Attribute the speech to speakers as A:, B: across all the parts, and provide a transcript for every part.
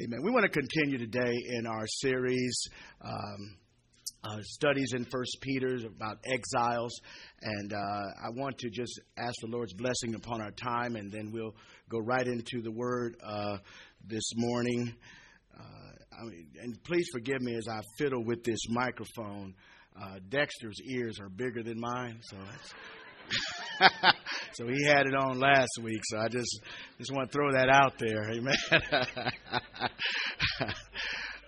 A: Amen. We want to continue today in our series. Um, uh, studies in First Peter about exiles, and uh, I want to just ask the Lord's blessing upon our time, and then we'll go right into the Word uh, this morning. Uh, I mean, and please forgive me as I fiddle with this microphone. Uh, Dexter's ears are bigger than mine, so so he had it on last week. So I just just want to throw that out there. Amen.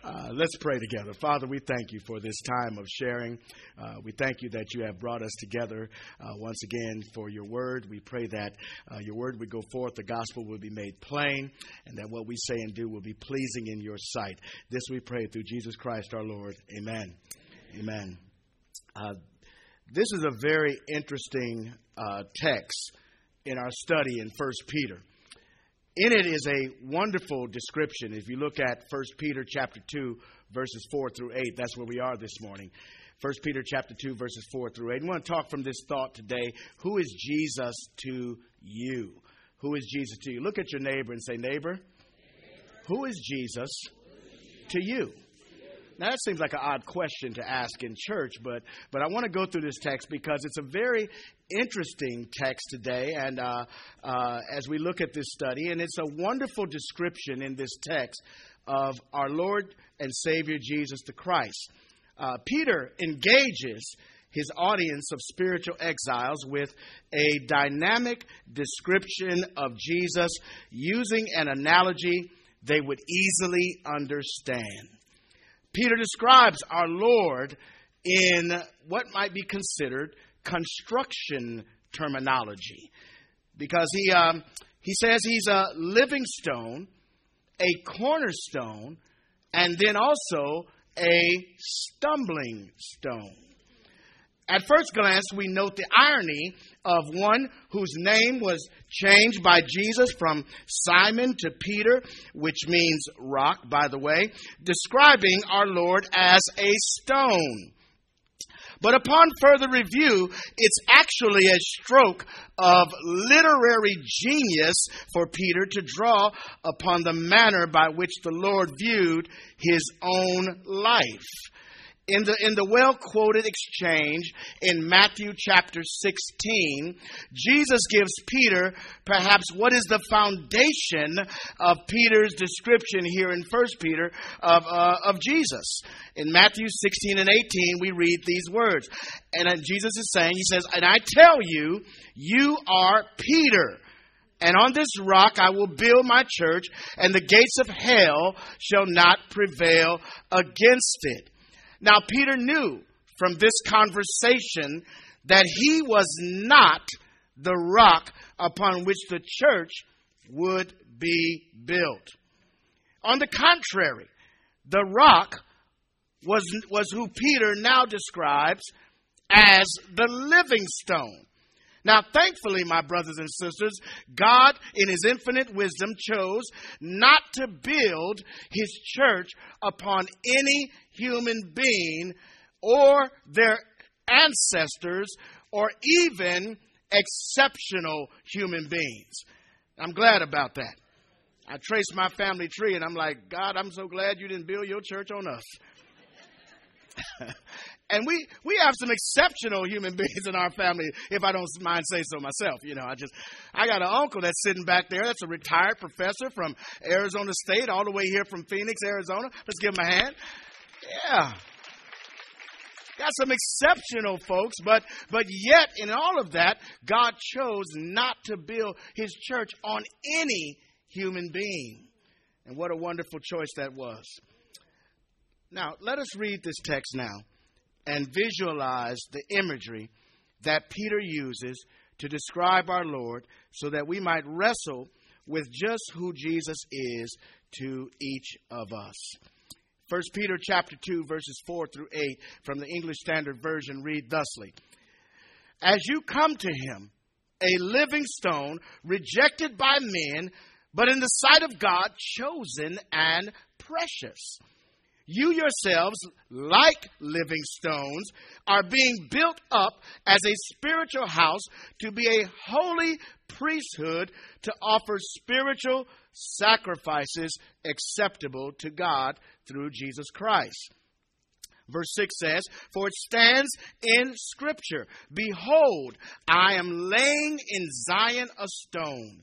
A: Uh, let's pray together. Father, we thank you for this time of sharing. Uh, we thank you that you have brought us together uh, once again for your word. We pray that uh, your word would go forth, the gospel will be made plain, and that what we say and do will be pleasing in your sight. This we pray through Jesus Christ our Lord. Amen. Amen. Uh, this is a very interesting uh, text in our study in First Peter. In it is a wonderful description. If you look at First Peter chapter 2, verses 4 through 8, that's where we are this morning. First Peter chapter 2, verses 4 through 8. I want to talk from this thought today. Who is Jesus to you? Who is Jesus to you? Look at your neighbor and say, Neighbor, who is Jesus to you? Now, that seems like an odd question to ask in church, but, but I want to go through this text because it's a very interesting text today. And uh, uh, as we look at this study, and it's a wonderful description in this text of our Lord and Savior Jesus the Christ. Uh, Peter engages his audience of spiritual exiles with a dynamic description of Jesus using an analogy they would easily understand. Peter describes our Lord in what might be considered construction terminology because he, um, he says he's a living stone, a cornerstone, and then also a stumbling stone. At first glance, we note the irony of one whose name was changed by Jesus from Simon to Peter, which means rock, by the way, describing our Lord as a stone. But upon further review, it's actually a stroke of literary genius for Peter to draw upon the manner by which the Lord viewed his own life in the, in the well quoted exchange in Matthew chapter 16, Jesus gives Peter perhaps what is the foundation of Peter's description here in 1 Peter of, uh, of Jesus. In Matthew 16 and 18, we read these words. And Jesus is saying, He says, And I tell you, you are Peter. And on this rock I will build my church, and the gates of hell shall not prevail against it. Now, Peter knew from this conversation that he was not the rock upon which the church would be built. On the contrary, the rock was, was who Peter now describes as the living stone. Now, thankfully, my brothers and sisters, God, in His infinite wisdom, chose not to build His church upon any human being or their ancestors or even exceptional human beings. I'm glad about that. I traced my family tree and I'm like, God, I'm so glad you didn't build your church on us. And we, we have some exceptional human beings in our family, if I don't mind saying so myself. You know, I just, I got an uncle that's sitting back there that's a retired professor from Arizona State, all the way here from Phoenix, Arizona. Let's give him a hand. Yeah. Got some exceptional folks, but but yet in all of that, God chose not to build his church on any human being. And what a wonderful choice that was. Now, let us read this text now and visualize the imagery that Peter uses to describe our Lord so that we might wrestle with just who Jesus is to each of us. 1 Peter chapter 2 verses 4 through 8 from the English Standard Version read thusly: As you come to him, a living stone rejected by men, but in the sight of God chosen and precious. You yourselves, like living stones, are being built up as a spiritual house to be a holy priesthood to offer spiritual sacrifices acceptable to God through Jesus Christ. Verse 6 says, For it stands in Scripture Behold, I am laying in Zion a stone,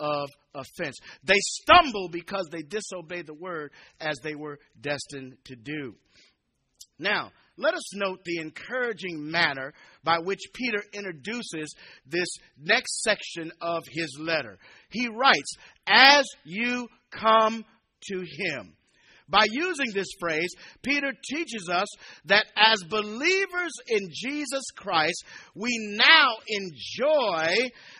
A: of offense. They stumble because they disobey the word as they were destined to do. Now, let us note the encouraging manner by which Peter introduces this next section of his letter. He writes, As you come to him. By using this phrase, Peter teaches us that as believers in Jesus Christ, we now enjoy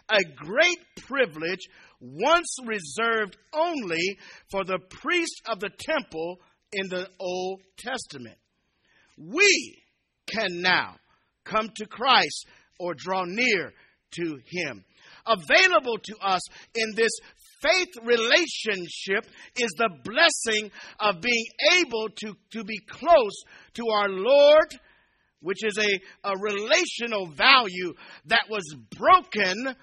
A: a great privilege once reserved only for the priest of the temple in the Old Testament. We can now come to Christ or draw near to Him. Available to us in this faith relationship is the blessing of being able to, to be close to our Lord, which is a, a relational value that was broken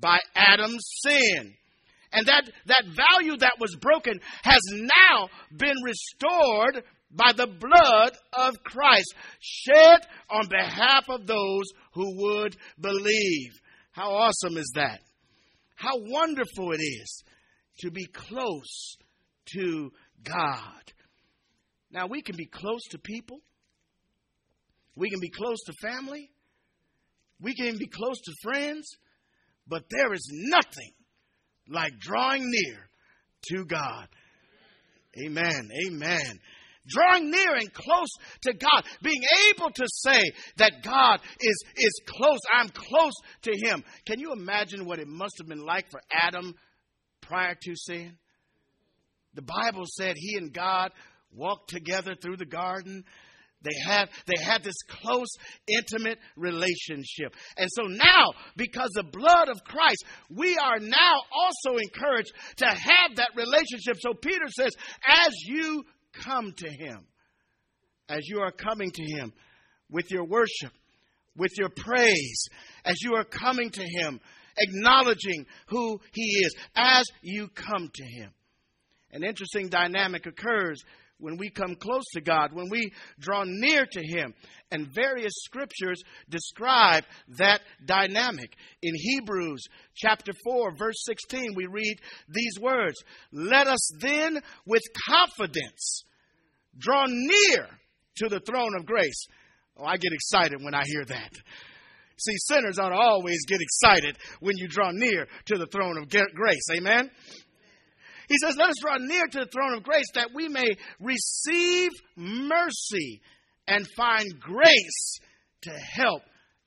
A: by Adam's sin. And that, that value that was broken has now been restored by the blood of Christ, shed on behalf of those who would believe. How awesome is that? How wonderful it is to be close to God. Now, we can be close to people, we can be close to family, we can be close to friends, but there is nothing like drawing near to God. Amen. Amen. Drawing near and close to God, being able to say that God is, is close, I'm close to Him. Can you imagine what it must have been like for Adam prior to sin? The Bible said he and God walked together through the garden. They had, they had this close, intimate relationship. And so now, because the blood of Christ, we are now also encouraged to have that relationship. So Peter says, as you come to him, as you are coming to him with your worship, with your praise, as you are coming to him, acknowledging who he is, as you come to him. An interesting dynamic occurs when we come close to God, when we draw near to Him. And various scriptures describe that dynamic. In Hebrews chapter 4, verse 16, we read these words Let us then with confidence draw near to the throne of grace. Oh, I get excited when I hear that. See, sinners ought to always get excited when you draw near to the throne of grace. Amen? He says, Let us draw near to the throne of grace that we may receive mercy and find grace to help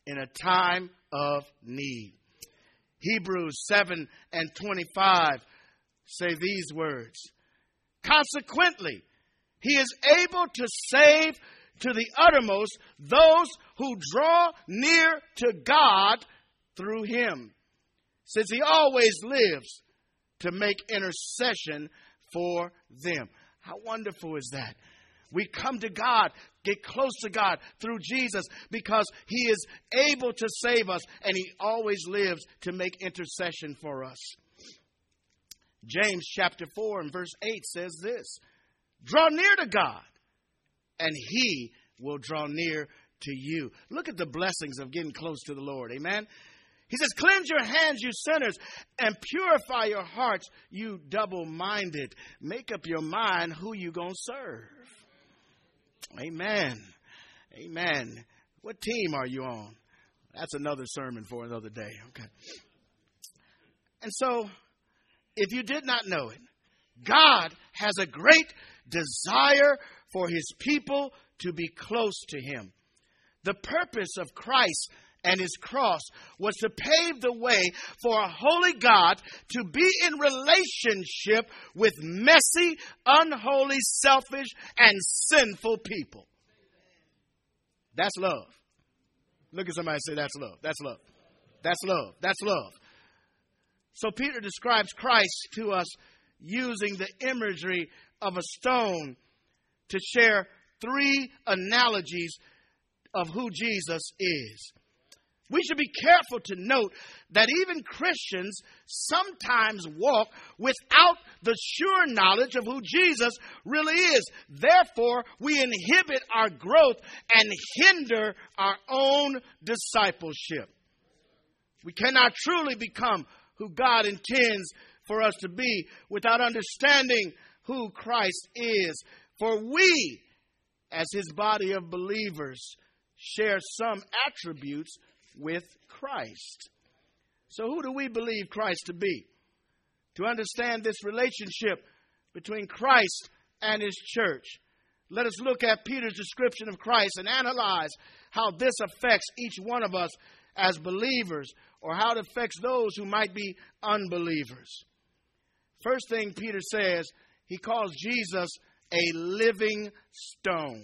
A: in a time of need. Hebrews 7 and 25 say these words Consequently, he is able to save to the uttermost those who draw near to God through him, since he always lives to make intercession for them. How wonderful is that? We come to God, get close to God through Jesus because He is able to save us and He always lives to make intercession for us. James chapter 4 and verse 8 says this Draw near to God, and He will draw near to you. Look at the blessings of getting close to the Lord. Amen. He says, Cleanse your hands, you sinners, and purify your hearts, you double minded. Make up your mind who you going to serve. Amen. Amen. What team are you on? That's another sermon for another day. Okay. And so, if you did not know it, God has a great desire for his people to be close to him. The purpose of Christ and his cross was to pave the way for a holy God to be in relationship with messy, unholy, selfish, and sinful people. That's love. Look at somebody and say, That's love. That's love. That's love. That's love. So Peter describes Christ to us using the imagery of a stone to share three analogies of who Jesus is. We should be careful to note that even Christians sometimes walk without the sure knowledge of who Jesus really is. Therefore, we inhibit our growth and hinder our own discipleship. We cannot truly become who God intends for us to be without understanding who Christ is. For we, as his body of believers, share some attributes with Christ. So, who do we believe Christ to be? To understand this relationship between Christ and his church, let us look at Peter's description of Christ and analyze how this affects each one of us as believers or how it affects those who might be unbelievers. First thing Peter says, he calls Jesus a living stone.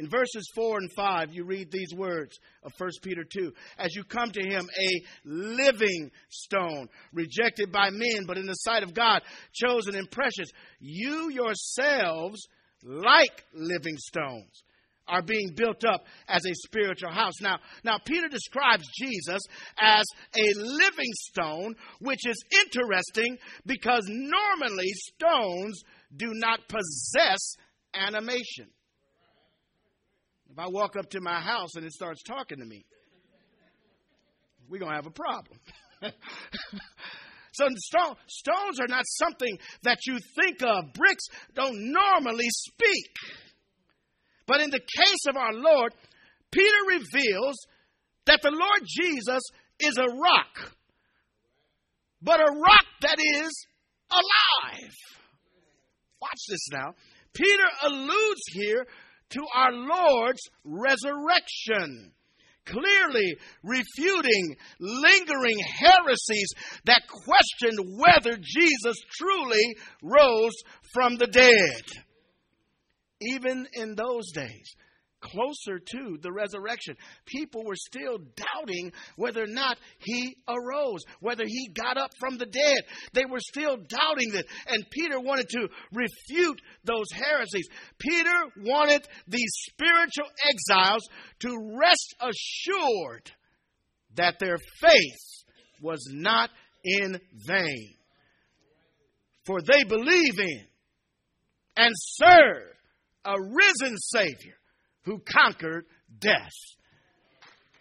A: In verses 4 and 5, you read these words of 1 Peter 2 As you come to him, a living stone, rejected by men, but in the sight of God, chosen and precious, you yourselves, like living stones, are being built up as a spiritual house. Now, now Peter describes Jesus as a living stone, which is interesting because normally stones do not possess animation. I walk up to my house and it starts talking to me, we're going to have a problem. so stone, stones are not something that you think of. Bricks don't normally speak. But in the case of our Lord, Peter reveals that the Lord Jesus is a rock, but a rock that is alive. Watch this now. Peter alludes here to our Lord's resurrection, clearly refuting lingering heresies that questioned whether Jesus truly rose from the dead. Even in those days, closer to the resurrection. People were still doubting whether or not he arose, whether he got up from the dead. They were still doubting that. And Peter wanted to refute those heresies. Peter wanted these spiritual exiles to rest assured that their faith was not in vain. For they believe in and serve a risen Savior who conquered death.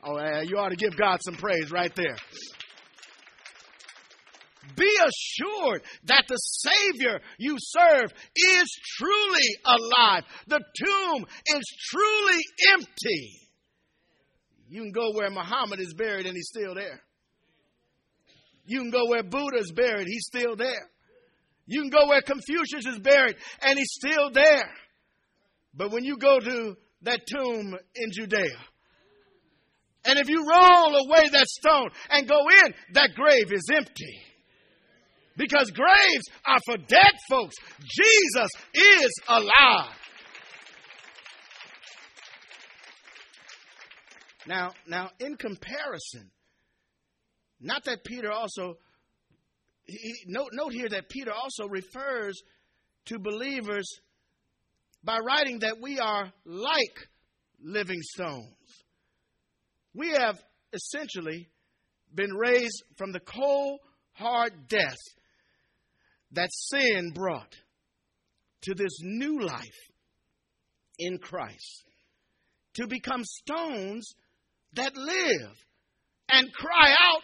A: Oh, you ought to give God some praise right there. Be assured that the Savior you serve is truly alive. The tomb is truly empty. You can go where Muhammad is buried and he's still there. You can go where Buddha is buried, he's still there. You can go where Confucius is buried and he's still there. But when you go to that tomb in Judea. And if you roll away that stone and go in, that grave is empty. Because graves are for dead folks. Jesus is alive. Now, now in comparison, not that Peter also he, note, note here that Peter also refers to believers by writing that we are like living stones. We have essentially been raised from the cold, hard death that sin brought to this new life in Christ to become stones that live and cry out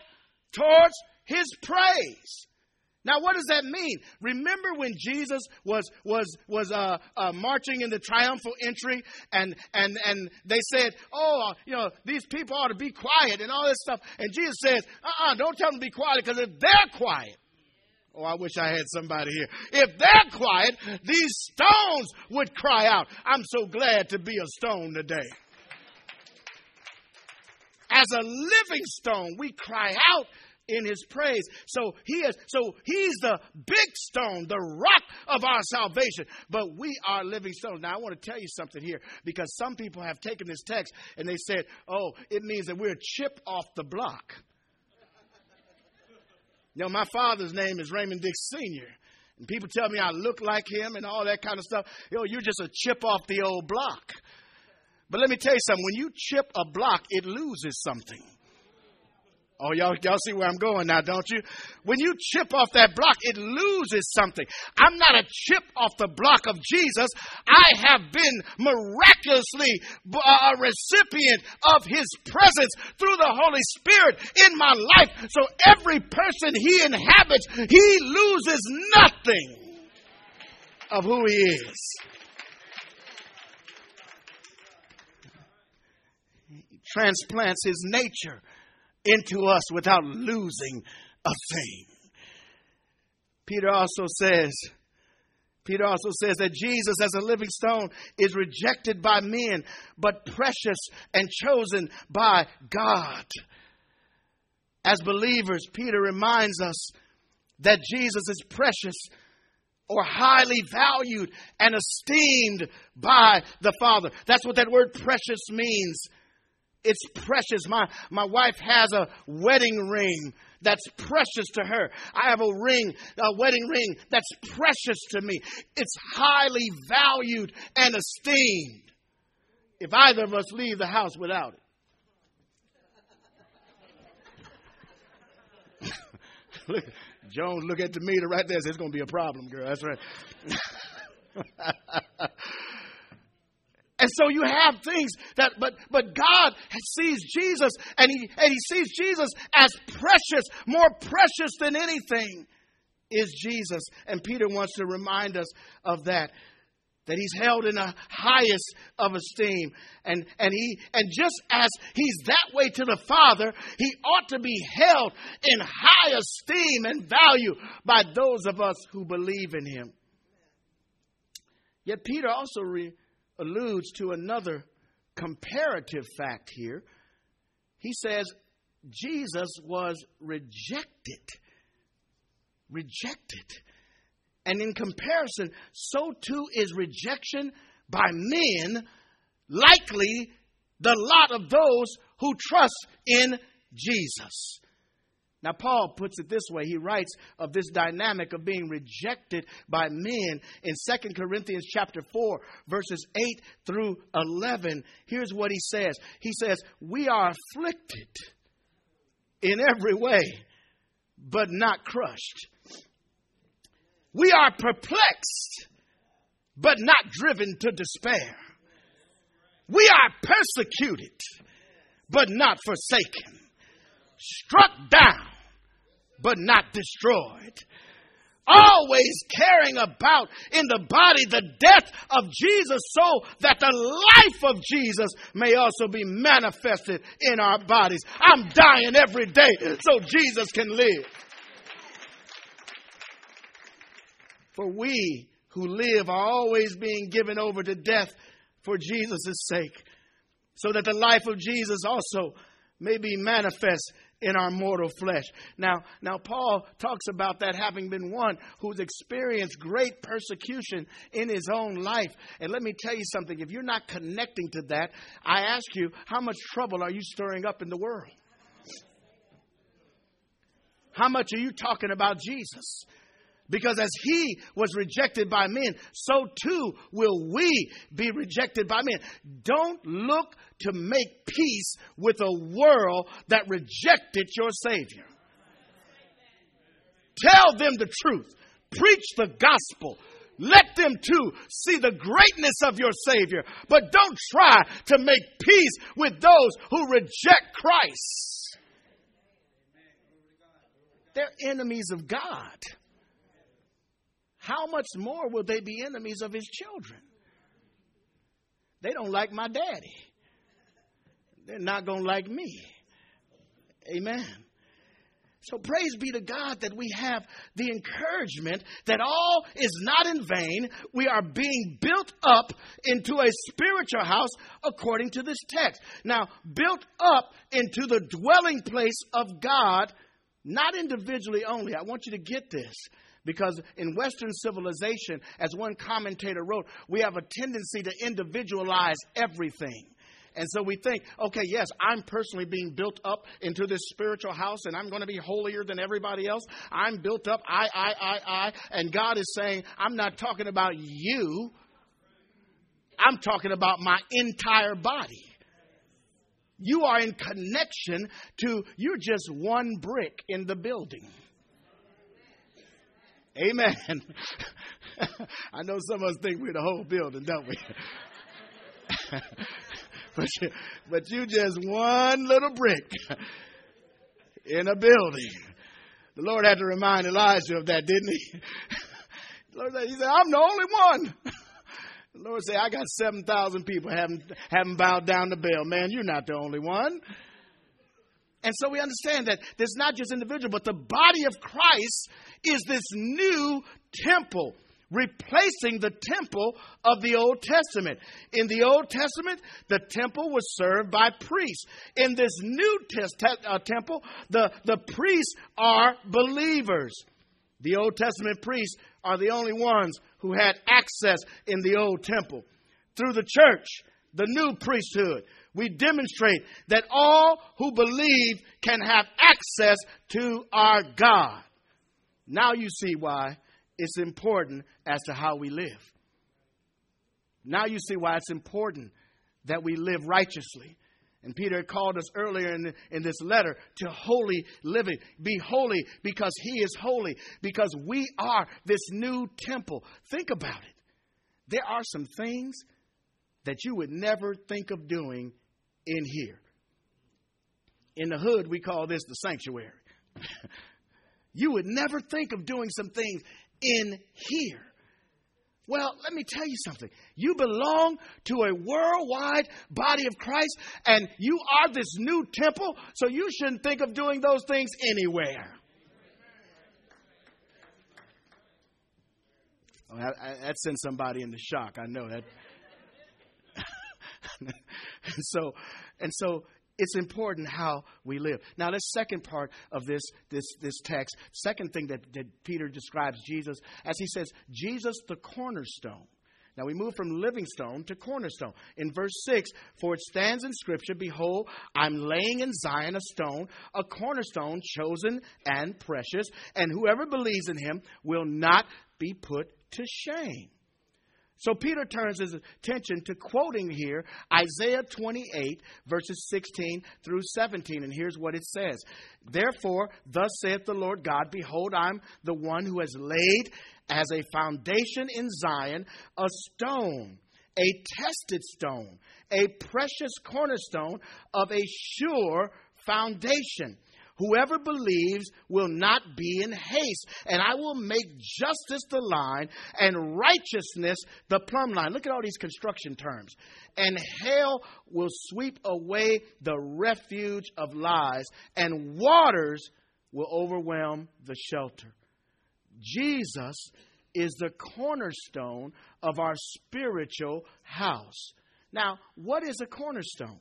A: towards his praise. Now, what does that mean? Remember when Jesus was was was uh, uh, marching in the triumphal entry, and and and they said, "Oh, you know, these people ought to be quiet," and all this stuff. And Jesus says, "Uh-uh, don't tell them to be quiet, because if they're quiet." Oh, I wish I had somebody here. If they're quiet, these stones would cry out. I'm so glad to be a stone today. as a living stone. We cry out in his praise. So he is so he's the big stone, the rock of our salvation. But we are living stones. Now I want to tell you something here because some people have taken this text and they said, "Oh, it means that we're a chip off the block." You know, my father's name is Raymond Dix Sr. And people tell me I look like him and all that kind of stuff. You know, you're just a chip off the old block. But let me tell you something. When you chip a block, it loses something. Oh, y'all, y'all see where I'm going now, don't you? When you chip off that block, it loses something. I'm not a chip off the block of Jesus. I have been miraculously uh, a recipient of His presence through the Holy Spirit in my life. So every person He inhabits, He loses nothing of who He is. He transplants His nature into us without losing a thing. Peter also says, Peter also says that Jesus, as a living stone, is rejected by men, but precious and chosen by God. As believers, Peter reminds us that Jesus is precious or highly valued and esteemed by the Father. That's what that word precious means. It's precious. My, my wife has a wedding ring that's precious to her. I have a ring, a wedding ring that's precious to me. It's highly valued and esteemed. If either of us leave the house without it. look, Jones, look at the meter right there. It's going to be a problem, girl. That's right. And so you have things that, but, but God sees Jesus and he, and he sees Jesus as precious, more precious than anything is Jesus. And Peter wants to remind us of that. That he's held in the highest of esteem. And, and he, and just as he's that way to the Father, he ought to be held in high esteem and value by those of us who believe in him. Yet Peter also alludes to another comparative fact here. He says Jesus was rejected. Rejected. And in comparison, so too is rejection by men likely the lot of those who trust in Jesus. Now, Paul puts it this way. He writes of this dynamic of being rejected by men in 2 Corinthians chapter 4, verses 8 through 11. Here's what he says He says, We are afflicted in every way, but not crushed. We are perplexed, but not driven to despair. We are persecuted, but not forsaken. Struck down but not destroyed. Always carrying about in the body the death of Jesus so that the life of Jesus may also be manifested in our bodies. I'm dying every day so Jesus can live. For we who live are always being given over to death for Jesus' sake, so that the life of Jesus also may be manifest in our mortal flesh. Now, now Paul talks about that having been one who's experienced great persecution in his own life. And let me tell you something, if you're not connecting to that, I ask you, how much trouble are you stirring up in the world? How much are you talking about Jesus? Because as he was rejected by men, so too will we be rejected by men. Don't look to make peace with a world that rejected your Savior. Tell them the truth, preach the gospel. Let them too see the greatness of your Savior. But don't try to make peace with those who reject Christ. They're enemies of God how much more will they be enemies of his children? They don't like my daddy. They're not going to like me. Amen. So praise be to God that we have the encouragement that all is not in vain. We are being built up into a spiritual house according to this text. Now, built up into the dwelling place of God, not individually only. I want you to get this. Because in Western civilization, as one commentator wrote, we have a tendency to individualize everything. And so we think, okay, yes, I'm personally being built up into this spiritual house and I'm going to be holier than everybody else. I'm built up, I, I, I, I. And God is saying, I'm not talking about you, I'm talking about my entire body. You are in connection to, you're just one brick in the building. Amen. I know some of us think we're the whole building, don't we? but, you, but you just one little brick in a building. The Lord had to remind Elijah of that, didn't he? Lord said, he said, I'm the only one. The Lord said, I got 7,000 people haven't, haven't bowed down to Baal. Man, you're not the only one. And so we understand that there's not just individual, but the body of Christ is this new temple replacing the temple of the Old Testament. In the Old Testament, the temple was served by priests. In this new uh, temple, the, the priests are believers. The Old Testament priests are the only ones who had access in the Old Temple. Through the church, the new priesthood, we demonstrate that all who believe can have access to our God. Now you see why it's important as to how we live. Now you see why it's important that we live righteously. And Peter called us earlier in, in this letter to holy living. Be holy because he is holy, because we are this new temple. Think about it. There are some things that you would never think of doing in here. In the hood, we call this the sanctuary. you would never think of doing some things in here. Well, let me tell you something. You belong to a worldwide body of Christ, and you are this new temple, so you shouldn't think of doing those things anywhere. Oh, that sends somebody into shock. I know that. and so, and so it's important how we live. Now, the second part of this, this, this text, second thing that, that Peter describes Jesus as he says, Jesus the cornerstone. Now we move from living stone to cornerstone. In verse 6, for it stands in Scripture, Behold, I'm laying in Zion a stone, a cornerstone chosen and precious, and whoever believes in him will not be put to shame. So Peter turns his attention to quoting here Isaiah 28, verses 16 through 17. And here's what it says Therefore, thus saith the Lord God, Behold, I'm the one who has laid as a foundation in Zion a stone, a tested stone, a precious cornerstone of a sure foundation Whoever believes will not be in haste, and I will make justice the line and righteousness the plumb line. Look at all these construction terms. And hell will sweep away the refuge of lies, and waters will overwhelm the shelter. Jesus is the cornerstone of our spiritual house. Now, what is a cornerstone?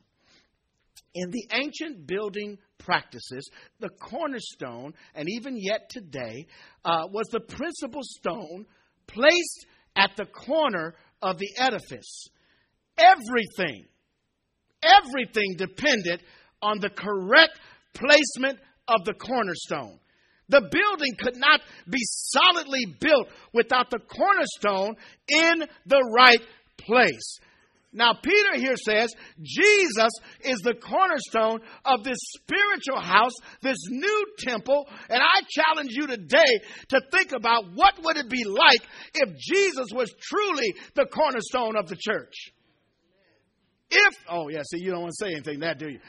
A: In the ancient building practices, the cornerstone, and even yet today, uh, was the principal stone placed at the corner of the edifice. Everything, everything depended on the correct placement of the cornerstone. The building could not be solidly built without the cornerstone in the right place. Now, Peter here says Jesus is the cornerstone of this spiritual house, this new temple, and I challenge you today to think about what would it be like if Jesus was truly the cornerstone of the church. If, oh yeah, see, you don't want to say anything that, do you?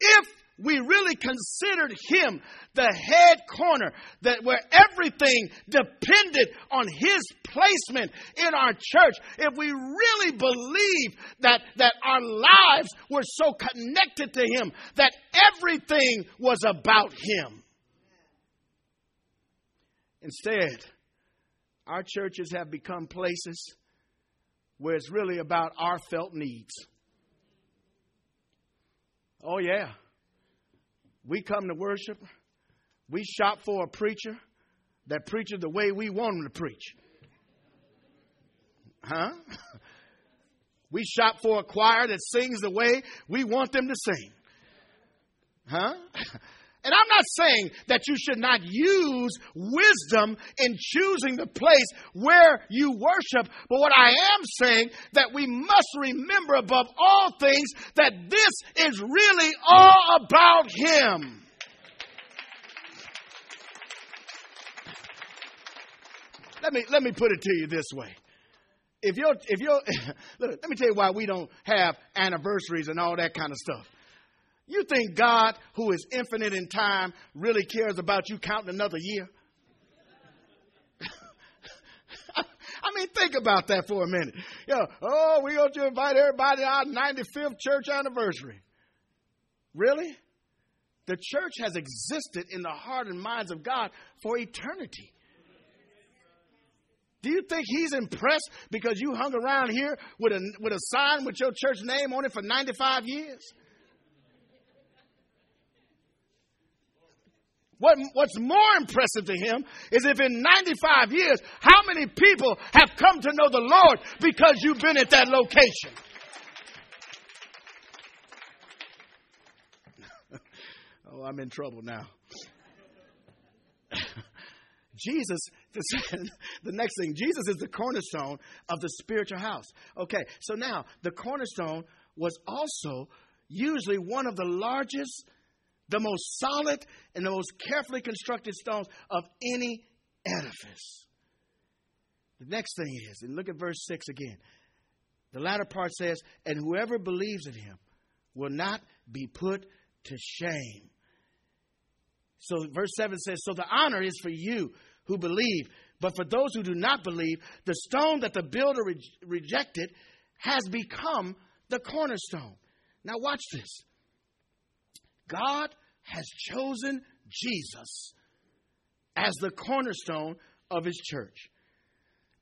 A: If we really considered him the head corner that where everything depended on his placement in our church if we really believed that that our lives were so connected to him that everything was about him Instead, our churches have become places where it's really about our felt needs. Oh, yeah. We come to worship, we shop for a preacher that preaches the way we want him to preach. Huh? We shop for a choir that sings the way we want them to sing. Huh? And I'm not saying that you should not use wisdom in choosing the place where you worship, but what I am saying that we must remember above all things that this is really all about him. Let me let me put it to you this way. If you're if you're look, let me tell you why we don't have anniversaries and all that kind of stuff. You think God, who is infinite in time, really cares about you counting another year? I mean, think about that for a minute. You know, oh, we're going to invite everybody to our 95th church anniversary. Really? The church has existed in the heart and minds of God for eternity. Do you think he's impressed because you hung around here with a, with a sign with your church name on it for 95 years? What, what's more impressive to him is if in 95 years, how many people have come to know the Lord because you've been at that location? oh, I'm in trouble now. Jesus, the next thing, Jesus is the cornerstone of the spiritual house. Okay, so now the cornerstone was also usually one of the largest the most solid and the most carefully constructed stones of any edifice. The next thing is, and look at verse 6 again. The latter part says, And whoever believes in him will not be put to shame. So verse 7 says, So the honor is for you who believe, but for those who do not believe, the stone that the builder re- rejected has become the cornerstone. Now, watch this. God has chosen Jesus as the cornerstone of his church.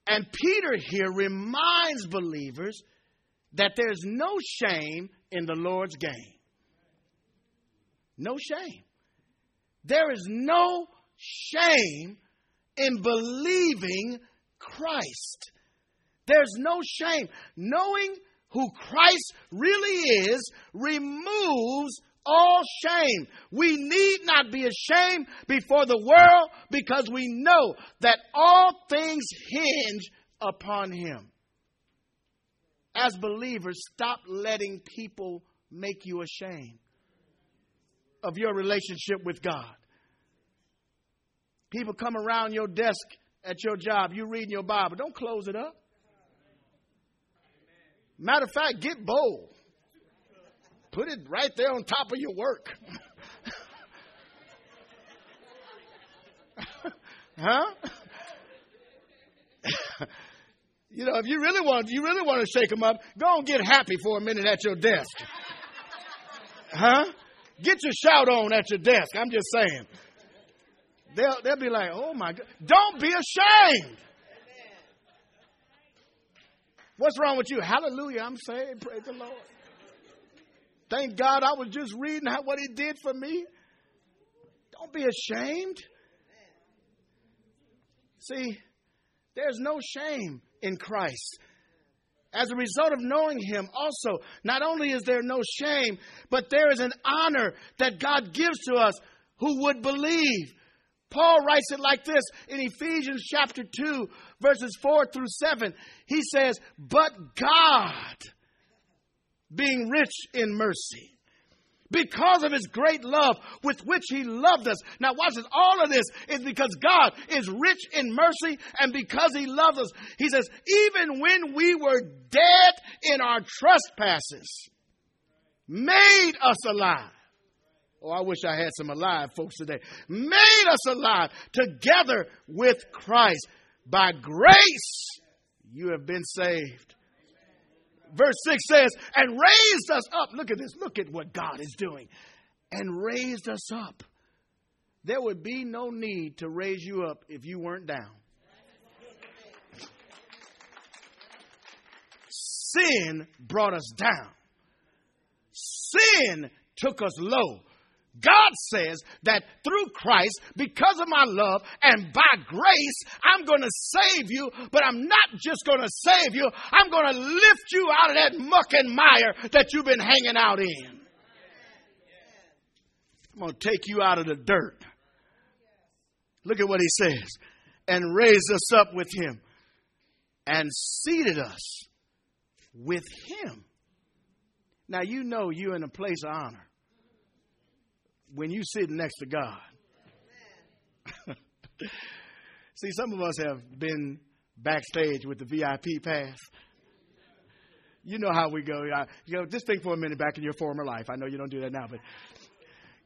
A: And Peter here reminds believers that there's no shame in the Lord's game. No shame. There is no shame in believing Christ. There's no shame. Knowing who Christ really is removes all shame. We need not be ashamed before the world because we know that all things hinge upon Him. As believers, stop letting people make you ashamed of your relationship with God. People come around your desk at your job, you reading your Bible. Don't close it up. Matter of fact, get bold. Put it right there on top of your work. huh? you know, if you really want, you really want to shake them up, go and get happy for a minute at your desk. Huh? Get your shout on at your desk. I'm just saying. They'll, they'll be like, oh my God. Don't be ashamed. What's wrong with you? Hallelujah. I'm saying, praise the Lord. Thank God I was just reading how, what He did for me. Don't be ashamed. See, there's no shame in Christ. As a result of knowing Him, also, not only is there no shame, but there is an honor that God gives to us who would believe. Paul writes it like this in Ephesians chapter 2, verses 4 through 7. He says, But God being rich in mercy because of his great love with which he loved us. Now, watch this. All of this is because God is rich in mercy and because he loves us. He says, even when we were dead in our trespasses, made us alive. Oh, I wish I had some alive folks today. Made us alive together with Christ. By grace, you have been saved verse 6 says, and raised us up. Look at this. Look at what God is doing. And raised us up there would be no need to raise you up if you weren't down. Sin brought us down. Sin took us low. God says that through Christ, because of my love and by grace, I'm going to save you, but I'm not just going to save you, I'm going to lift you out of that muck and mire that you've been hanging out in. I'm going to take you out of the dirt. Look at what he says. And raised us up with him and seated us with him. Now, you know you're in a place of honor when you sitting next to God. See, some of us have been backstage with the VIP pass. You know how we go. You know, just think for a minute back in your former life. I know you don't do that now, but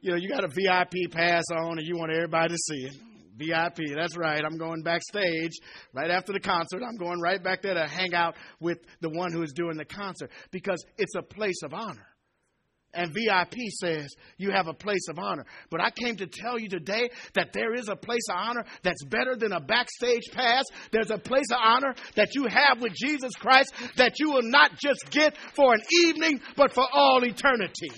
A: you know, you got a VIP pass on and you want everybody to see it. VIP, that's right. I'm going backstage right after the concert. I'm going right back there to hang out with the one who is doing the concert because it's a place of honor. And VIP says you have a place of honor. But I came to tell you today that there is a place of honor that's better than a backstage pass. There's a place of honor that you have with Jesus Christ that you will not just get for an evening, but for all eternity.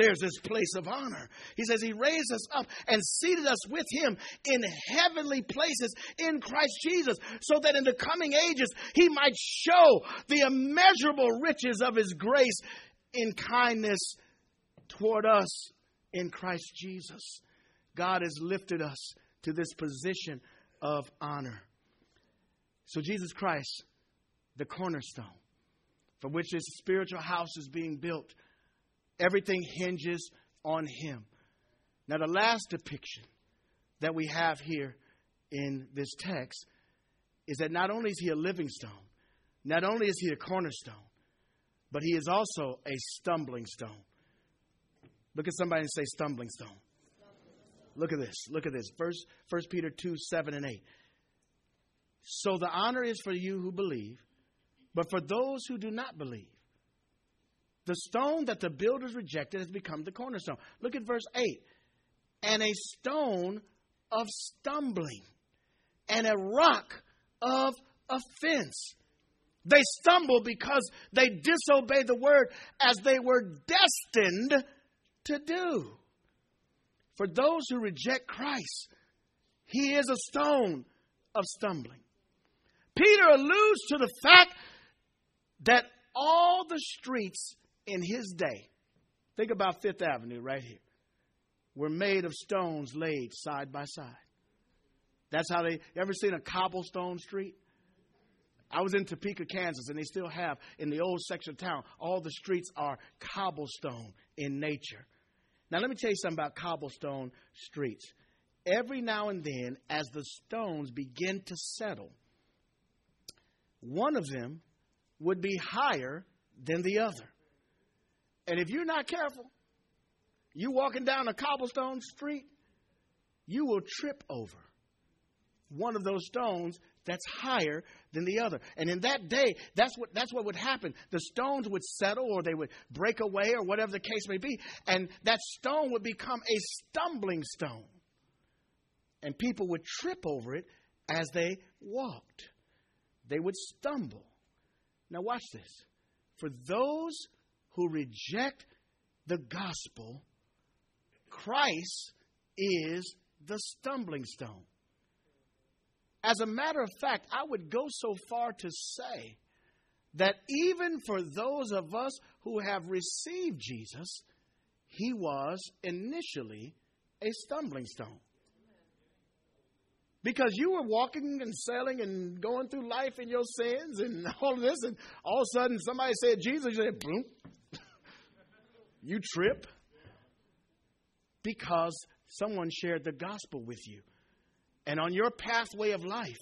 A: There's this place of honor. He says he raised us up and seated us with him in heavenly places in Christ Jesus, so that in the coming ages he might show the immeasurable riches of his grace in kindness toward us in Christ Jesus. God has lifted us to this position of honor. So, Jesus Christ, the cornerstone, from which this spiritual house is being built, Everything hinges on Him. Now, the last depiction that we have here in this text is that not only is He a living stone, not only is He a cornerstone, but He is also a stumbling stone. Look at somebody and say, stumbling stone. Look at this. Look at this. First, First Peter 2 7 and 8. So the honor is for you who believe, but for those who do not believe, the stone that the builders rejected has become the cornerstone. Look at verse 8. And a stone of stumbling and a rock of offense. They stumble because they disobey the word as they were destined to do. For those who reject Christ, he is a stone of stumbling. Peter alludes to the fact that all the streets in his day, think about Fifth Avenue right here, were made of stones laid side by side. That's how they ever seen a cobblestone street? I was in Topeka, Kansas, and they still have in the old section of town, all the streets are cobblestone in nature. Now, let me tell you something about cobblestone streets. Every now and then, as the stones begin to settle, one of them would be higher than the other. And if you're not careful, you walking down a cobblestone street, you will trip over one of those stones that's higher than the other. And in that day, that's what that's what would happen. The stones would settle or they would break away or whatever the case may be, and that stone would become a stumbling stone. And people would trip over it as they walked. They would stumble. Now watch this. For those who reject the gospel, Christ is the stumbling stone. As a matter of fact, I would go so far to say that even for those of us who have received Jesus, he was initially a stumbling stone. Because you were walking and sailing and going through life in your sins and all of this, and all of a sudden somebody said Jesus, you said, boom, you trip because someone shared the gospel with you. And on your pathway of life,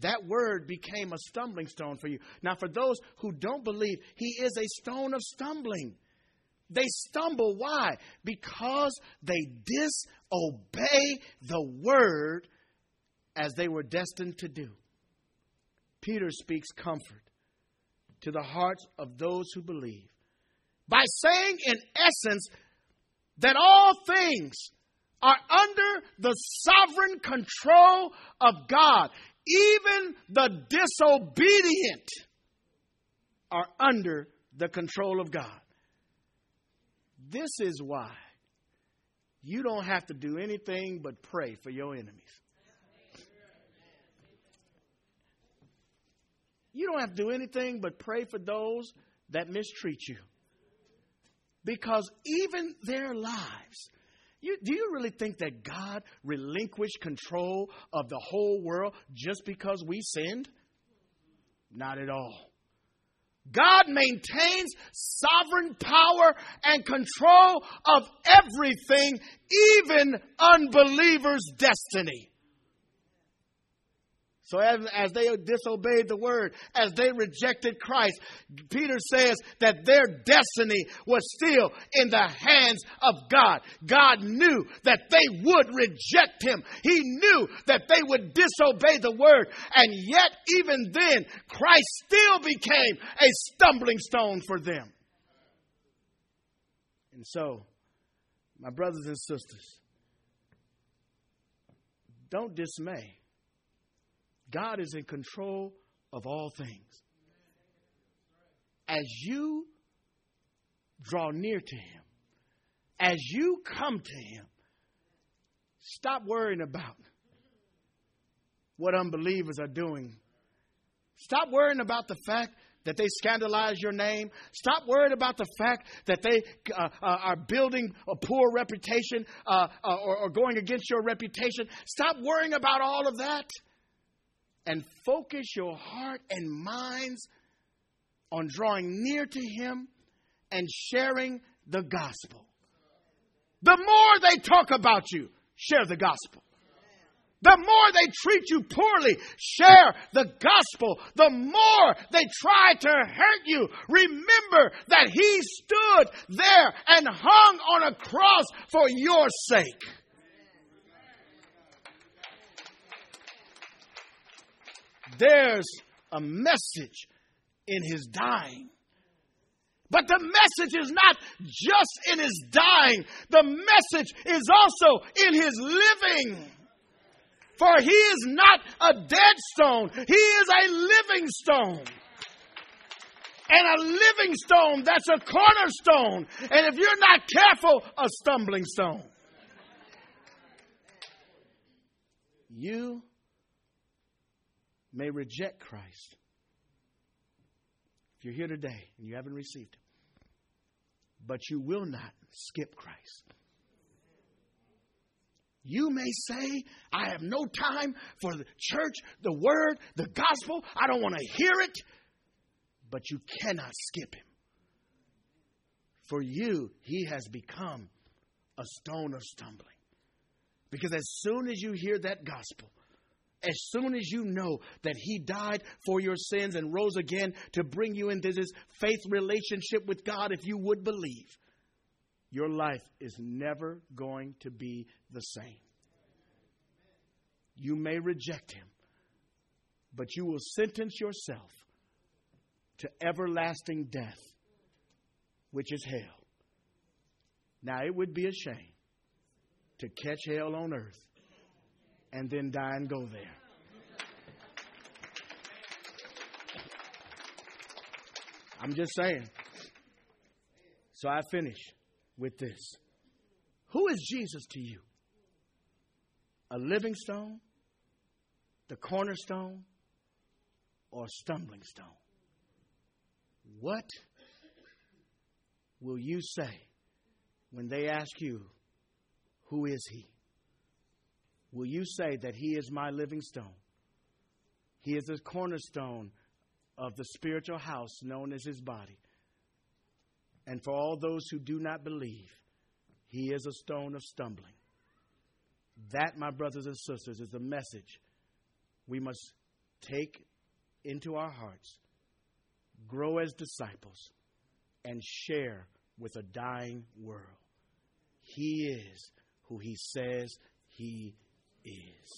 A: that word became a stumbling stone for you. Now, for those who don't believe, he is a stone of stumbling. They stumble. Why? Because they disobey the word as they were destined to do. Peter speaks comfort to the hearts of those who believe by saying, in essence, that all things are under the sovereign control of God. Even the disobedient are under the control of God. This is why you don't have to do anything but pray for your enemies. You don't have to do anything but pray for those that mistreat you. Because even their lives, you, do you really think that God relinquished control of the whole world just because we sinned? Not at all. God maintains sovereign power and control of everything, even unbelievers' destiny. So as, as they disobeyed the word, as they rejected Christ, Peter says that their destiny was still in the hands of God. God knew that they would reject him. He knew that they would disobey the word. And yet, even then, Christ still became a stumbling stone for them. And so, my brothers and sisters, don't dismay God is in control of all things. As you draw near to Him, as you come to Him, stop worrying about what unbelievers are doing. Stop worrying about the fact that they scandalize your name. Stop worrying about the fact that they uh, uh, are building a poor reputation uh, uh or, or going against your reputation. Stop worrying about all of that and focus your heart and minds on drawing near to Him and sharing the gospel. The more they talk about you, share the gospel. The more they treat you poorly, share the gospel. The more they try to hurt you, remember that He stood there and hung on a cross for your sake. There's a message in his dying. But the message is not just in his dying, the message is also in his living. For he is not a dead stone, he is a living stone. And a living stone that's a cornerstone. And if you're not careful, a stumbling stone. You may reject Christ. If you're here today and you haven't received Him, but you will not skip Christ. You may say, I have no time for the church, the word, the gospel. I don't want to hear it. But you cannot skip him. For you, he has become a stone of stumbling. Because as soon as you hear that gospel, as soon as you know that He died for your sins and rose again to bring you into this faith relationship with God, if you would believe, your life is never going to be the same. You may reject Him, but you will sentence yourself to everlasting death, which is hell. Now, it would be a shame to catch hell on earth and then die and go there. I'm just saying. So I finish with this. Who is Jesus to you? A living stone, the cornerstone, or a stumbling stone? What will you say when they ask you, Who is he? Will you say that He is my living stone? He is the cornerstone of the spiritual house known as His body. And for all those who do not believe, He is a stone of stumbling. That, my brothers and sisters, is the message we must take into our hearts, grow as disciples, and share with a dying world. He is who He says He is.